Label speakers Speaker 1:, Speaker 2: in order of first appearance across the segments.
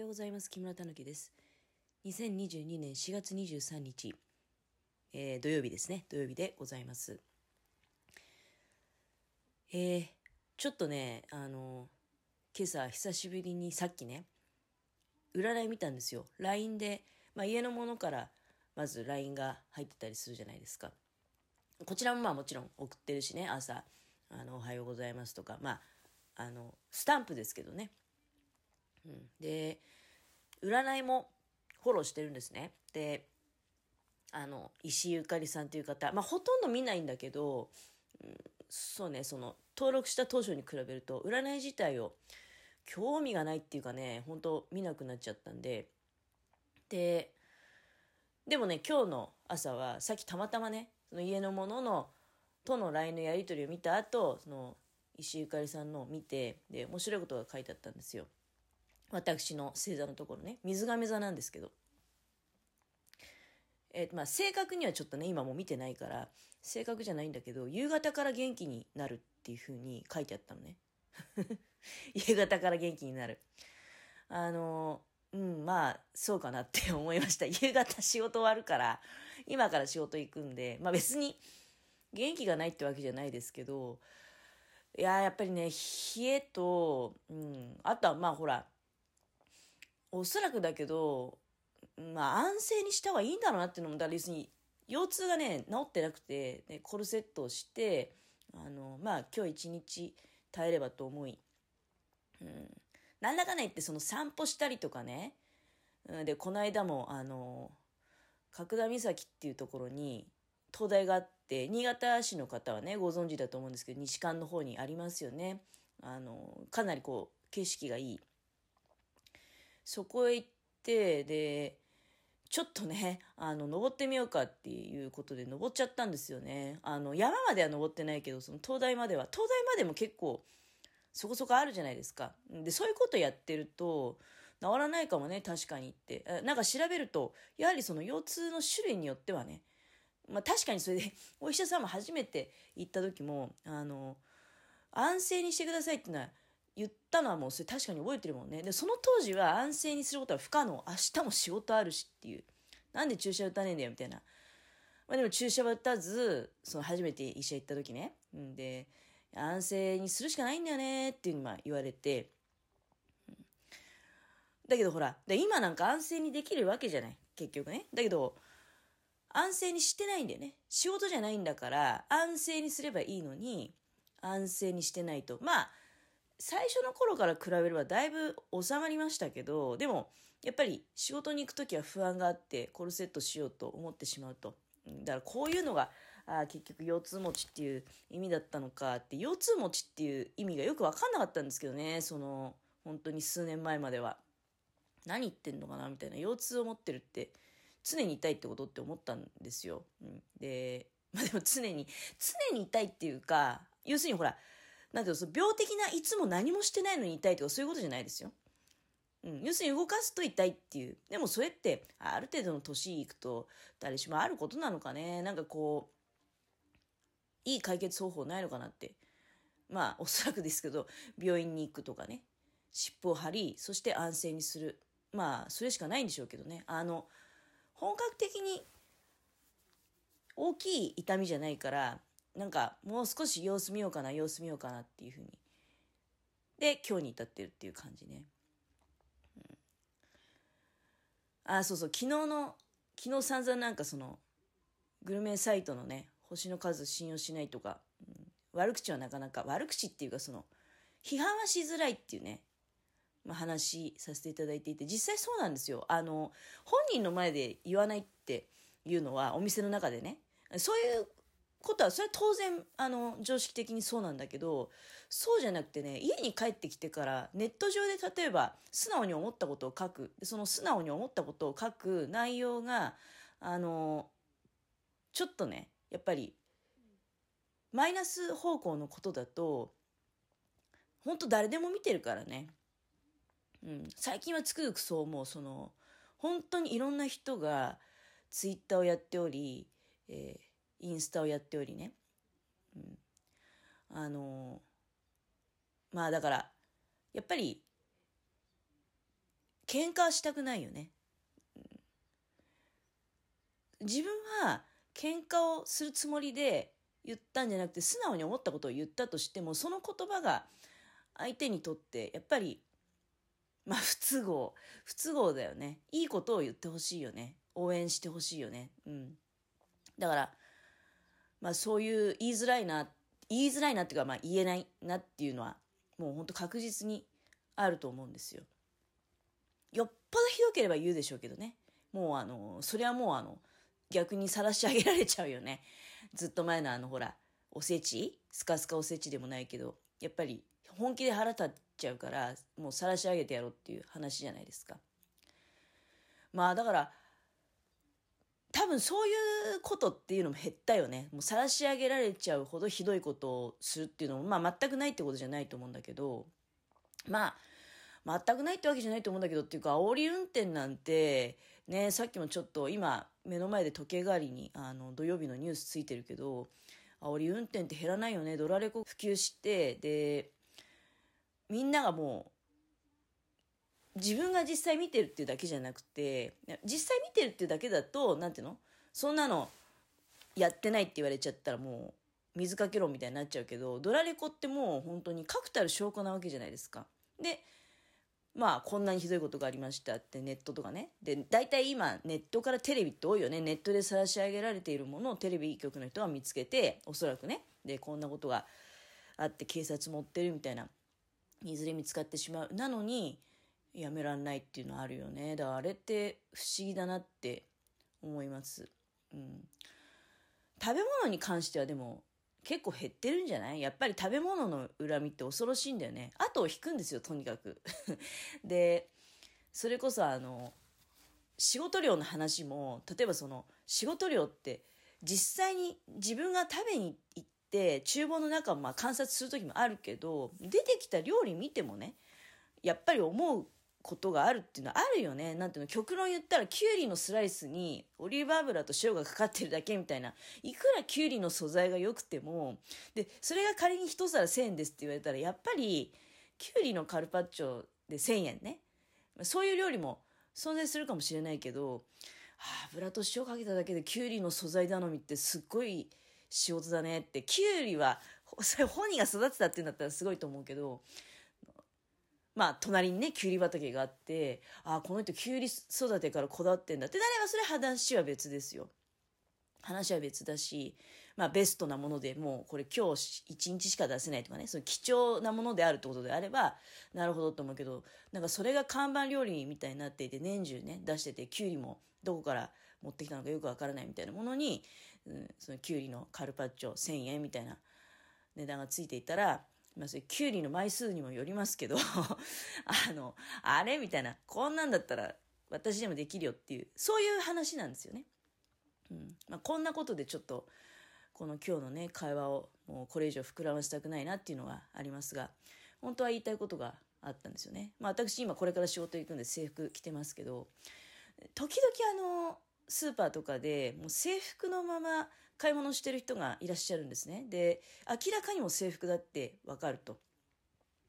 Speaker 1: ようございます。木村たぬきです。2022年4月23日、えー土曜日ですね。土曜日でございます。えーちょっとね、あの、今朝久しぶりにさっきね、占い見たんですよ。LINE で、まあ、家のものからまず LINE が入ってたりするじゃないですか。こちらもまあもちろん送ってるしね、朝、あの、おはようございますとか、まあ、あの、スタンプですけどね。うん、で、占いもフォローしてるんですね。で、あの、石井ゆかりさんという方、まあ、ほとんど見ないんだけど、うんそうね、その、登録した当初に比べると、占い自体を興味がないっていうかね、本当見なくなっちゃったんで、で、でもね、今日の朝は、さっきたまたまね、その家のものの、との LINE のやり取りを見た後、その、石井ゆかりさんのを見て、で、面白いことが書いてあったんですよ。私の星座のところね、水亀座なんですけど。えーまあ、正確にはちょっとね、今も見てないから、正確じゃないんだけど、夕方から元気になるっていう風に書いてあったのね。夕方から元気になる。あのうん、まあ、そうかなって思いました。夕方仕事終わるから、今から仕事行くんで、まあ別に元気がないってわけじゃないですけど、いややっぱりね、冷えと、うん、あとはまあほら、おそらくだけど、まあ安静にした方がいいんだろうなっていうのも、だから要するに、腰痛がね、治ってなくて、でコルセットをして、あの、まあ今日一日耐えればと思い、うん、なんだかね言ってその散歩したりとかね、うんで、この間も、あの、角田岬っていうところに、東大があって、新潟市の方はね、ご存知だと思うんですけど、西館の方にありますよね。あの、かなりこう、景色がいい。そこへ行って、で、ちょっとね、あの、登ってみようかっていうことで登っちゃったんですよね。あの、山までは登ってないけど、その東大までは、東大までも結構、そこそこあるじゃないですか。で、そういうことやってると、治らないかもね、確かにって。なんか調べると、やはりその腰痛の種類によってはね、まあ確かにそれで、お医者さんも初めて行った時も、あの、安静にしてくださいっていうのは、言ったのはもうそれ確かに覚えてるもんね。で、その当時は安静にすることは不可能。明日も仕事あるしっていう。なんで注射打たねえんだよみたいな。まあでも注射は打たず、その初めて医者行った時ね。んで、安静にするしかないんだよねっていうのま言われて。だけどほら、で今なんか安静にできるわけじゃない。結局ね。だけど、安静にしてないんだよね。仕事じゃないんだから、安静にすればいいのに、安静にしてないと。まあ、最初の頃から比べればだいぶ収まりましたけど、でも、やっぱり仕事に行くときは不安があって、コルセットしようと思ってしまうと。だからこういうのが、あ結局腰痛持ちっていう意味だったのかって、腰痛持ちっていう意味がよくわかんなかったんですけどね、その、本当に数年前までは。何言ってんのかなみたいな。腰痛を持ってるって、常に痛いってことって思ったんですよ。うん、で、まあでも常に、常に痛いっていうか、要するにほら、なんていうの、その病的ないつも何もしてないのに痛いとかそういうことじゃないですよ。うん、要するに動かすと痛いっていう。でもそれって、ある程度の年いくと、誰しもあることなのかね。なんかこう、いい解決方法ないのかなって。まあ、おそらくですけど、病院に行くとかね。湿布を貼り、そして安静にする。まあ、それしかないんでしょうけどね。あの、本格的に大きい痛みじゃないから、なんかもう少し様子見ようかな、様子見ようかなっていうふうに。で、今日に至ってるっていう感じね。うん、あ、そうそう、昨日の、昨日散々なんかその、グルメサイトのね、星の数信用しないとか、うん悪口はなかなか、悪口っていうかその、批判はしづらいっていうね、まあ、話させていただいていて、実際そうなんですよ。あの、本人の前で言わないっていうのは、お店の中でね、そういうことは、それは当然、あの、常識的にそうなんだけど、そうじゃなくてね、家に帰ってきてから、ネット上で例えば、素直に思ったことを書く。その素直に思ったことを書く内容が、あの、ちょっとね、やっぱり、マイナス方向のことだと、本当誰でも見てるからね。うん、最近はつくづくそう思う。その、本当にいろんな人が、ツイッターをやっており、えーインスタをやっておりね。うん、あのまあだから、やっぱり、喧嘩したくないよね。自分は喧嘩をするつもりで言ったんじゃなくて素直に思ったことを言ったとしてもその言葉が相手にとってやっぱりまあ不都合不都合だよね。いいことを言ってほしいよね。応援してほしいよね。うん。だからまあそういう言いづらいな言いづらいなっていうかまあ言えないなっていうのはもうほんと確実にあると思うんですよ。よっぽどひどければ言うでしょうけどね。もうあのそれはもうあの逆に晒し上げられちゃうよね。ずっと前のあのほらおせちスカスカおせちでもないけどやっぱり本気で腹立っちゃうからもう晒し上げてやろうっていう話じゃないですか。まあだから多分そういうことっていうのも減ったよね。もう晒し上げられちゃうほどひどいことをするっていうのもまあ全くないってことじゃないと思うんだけど。まあ全くないってわけじゃないと思うんだけどっていうか煽り運転なんてねさっきもちょっと今目の前で時計代わりにあの土曜日のニュースついてるけど煽り運転って減らないよね。ドラレコ普及してでみんながもう自分が実際見てるっていうだけじゃなくて実際見てるっていうだけだと何ていうの？そんなのやってないって言われちゃったらもう水かけろみたいになっちゃうけどドラレコってもう本当に確たる証拠なわけじゃないですか。でまあこんなにひどいことがありましたってネットとかね。で大体今ネットからテレビって多いよね。ネットで差し上げられているものをテレビ局の人が見つけておそらくね。でこんなことがあって警察持ってるみたいな。いずれ見つかってしまう。なのにやめらんないっていうのはあるよねだからあれって不思議だなって思います、うん、食べ物に関してはでも結構減ってるんじゃない？やっぱり食べ物の恨みって恐ろしいんだよね。後を引くんですよ、とにかく。で、それこそあの、仕事量の話も、例えばその、仕事量って実際に自分が食べに行って、厨房の中をまあ観察する時もあるけど、出てきた料理見てもね、やっぱり思うことがあるっていうのはあるよね。なんていうの、極論言ったら、キュウリのスライスにオリーブ油と塩がかかってるだけみたいな。いくらキュウリの素材が良くても、で、それが仮に一皿1000円ですって言われたら、やっぱり、キュウリのカルパッチョで1000円ね。そういう料理も存在するかもしれないけど、はあ、油と塩かけただけでキュウリの素材頼みってすっごい仕事だねって、キュウリは、それ本人が育てたっていうんだったらすごいと思うけど、まあ、隣にね、きゅうり畑があって、ああ、この人きゅうり育てからこだわってんだってなれば、それ話は別ですよ。話は別だし、まあ、ベストなものでもう、これ今日一日しか出せないとかね、その貴重なものであるってことであれば、なるほどと思うけど、なんかそれが看板料理みたいになっていて、年中ね、出してて、きゅうりもどこから持ってきたのかよくわからないみたいなものに、うん、そのきゅうりのカルパッチョ1000円みたいな値段がついていたら、まあ、それキュウリの枚数にもよりますけど あの、あれみたいな、こんなんだったら私でもできるよっていう、そういう話なんですよね。うんまあ、こんなことでちょっと、この今日のね、会話をもうこれ以上膨らませたくないなっていうのがありますが、本当は言いたいことがあったんですよね。まあ私今これから仕事行くんで制服着てますけど、時々あの、スーパーとかでもう制服のまま買い物してる人がいらっしゃるんですね。で、明らかにも制服だってわかると。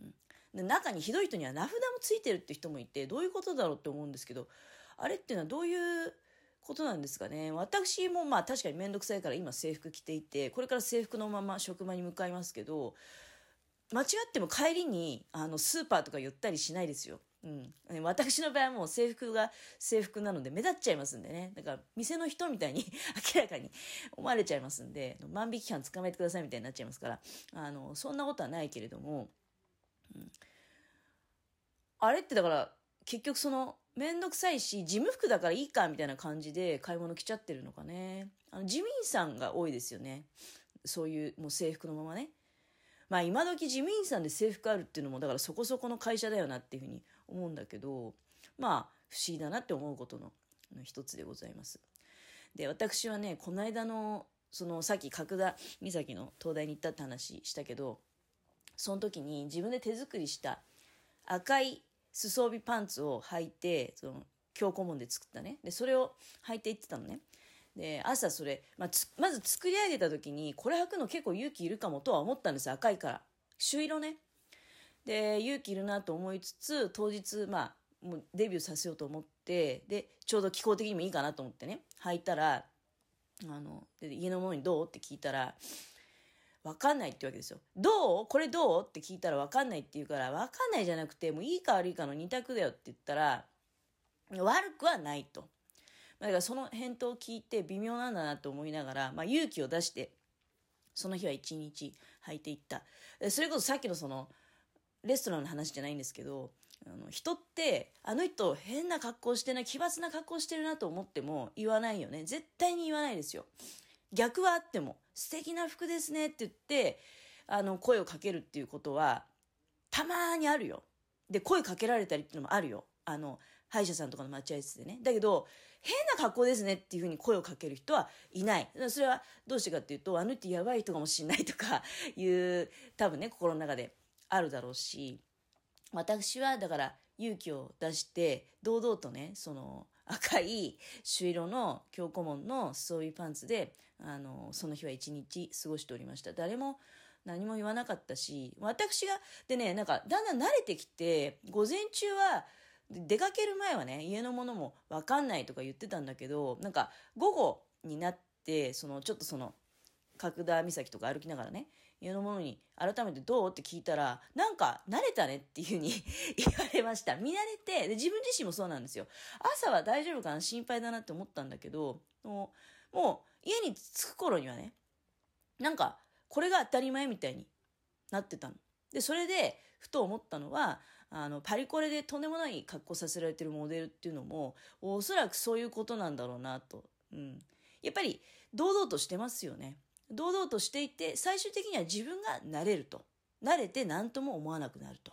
Speaker 1: うん、で中にひどい人には名札もついてるって人もいて、どういうことだろうって思うんですけど、あれっていうのはどういうことなんですかね。私もまあ確かに面倒くさいから今制服着ていて、これから制服のまま職場に向かいますけど、間違っても帰りにあのスーパーとか寄ったりしないですよ。うん、私の場合はもう制服が制服なので目立っちゃいますんでね。だから店の人みたいに 明らかに思われちゃいますんで万引き犯捕まえてくださいみたいになっちゃいますから。あのそんなことはないけれども、うん、あれってだから結局その面倒くさいし事務服だからいいかみたいな感じで買い物来ちゃってるのかね。あの事務員さんが多いですよね。そういうもう制服のままね。まあ今時事務員さんで制服あるっていうのもだからそこそこの会社だよなっていうふうに思うんだけどまあ不思議だなって思うことの一つでございます。で私はねこの間のそのさっき角田岬の東大に行ったって話したけどその時に自分で手作りした赤い裾帯パンツを履いてその京顧問で作ったね。でそれを履いて行ってたのね。で朝それ、まあ、まず作り上げた時にこれ履くの結構勇気いるかもとは思ったんです赤いから。朱色ね。で勇気いるなと思いつつ当日まあもうデビューさせようと思ってでちょうど気候的にもいいかなと思ってね履いたらあので家の者にどうって聞いたら分かんないってわけですよ。どう？これどう？って聞いたら分かんないって言うから、分かんないじゃなくて、もういいか悪いかの二択だよって言ったら、悪くはないと。だからその返答を聞いて微妙なんだなと思いながら、まあ、勇気を出して、その日は一日履いていった。それこそさっきのその、レストランの話じゃないんですけど、あの人ってあの人変な格好してない奇抜な格好してるなと思っても言わないよね。絶対に言わないですよ。逆はあっても素敵な服ですねって言ってあの声をかけるっていうことはたまにあるよ。で声かけられたりっていうのもあるよ。あの歯医者さんとかの待合室でね。だけど変な格好ですねっていうふうに声をかける人はいない。それはどうしてかっていうとあの人やばい人かもしんないとかいう多分ね心の中で。あるだろうし私はだから勇気を出して堂々とねその赤い朱色の強固門のそういうパンツであのその日は一日過ごしておりました。誰も何も言わなかったし私がでねなんかだんだん慣れてきて午前中は出かける前はね家のものも分かんないとか言ってたんだけどなんか午後になってそのちょっとその角田岬とか歩きながらね家の者に改めてどう？って聞いたら、なんか慣れたねっていうふうに 言われました。見慣れてで、自分自身もそうなんですよ。朝は大丈夫かな？心配だなって思ったんだけど、もう、もう家に着く頃にはね、なんかこれが当たり前みたいになってたの。で、それで、ふと思ったのは、あの、パリコレでとんでもない格好させられてるモデルっていうのも、おそらくそういうことなんだろうなと。うん。やっぱり、堂々としてますよね。堂々としていて最終的には自分が慣れると。慣れて何とも思わなくなると。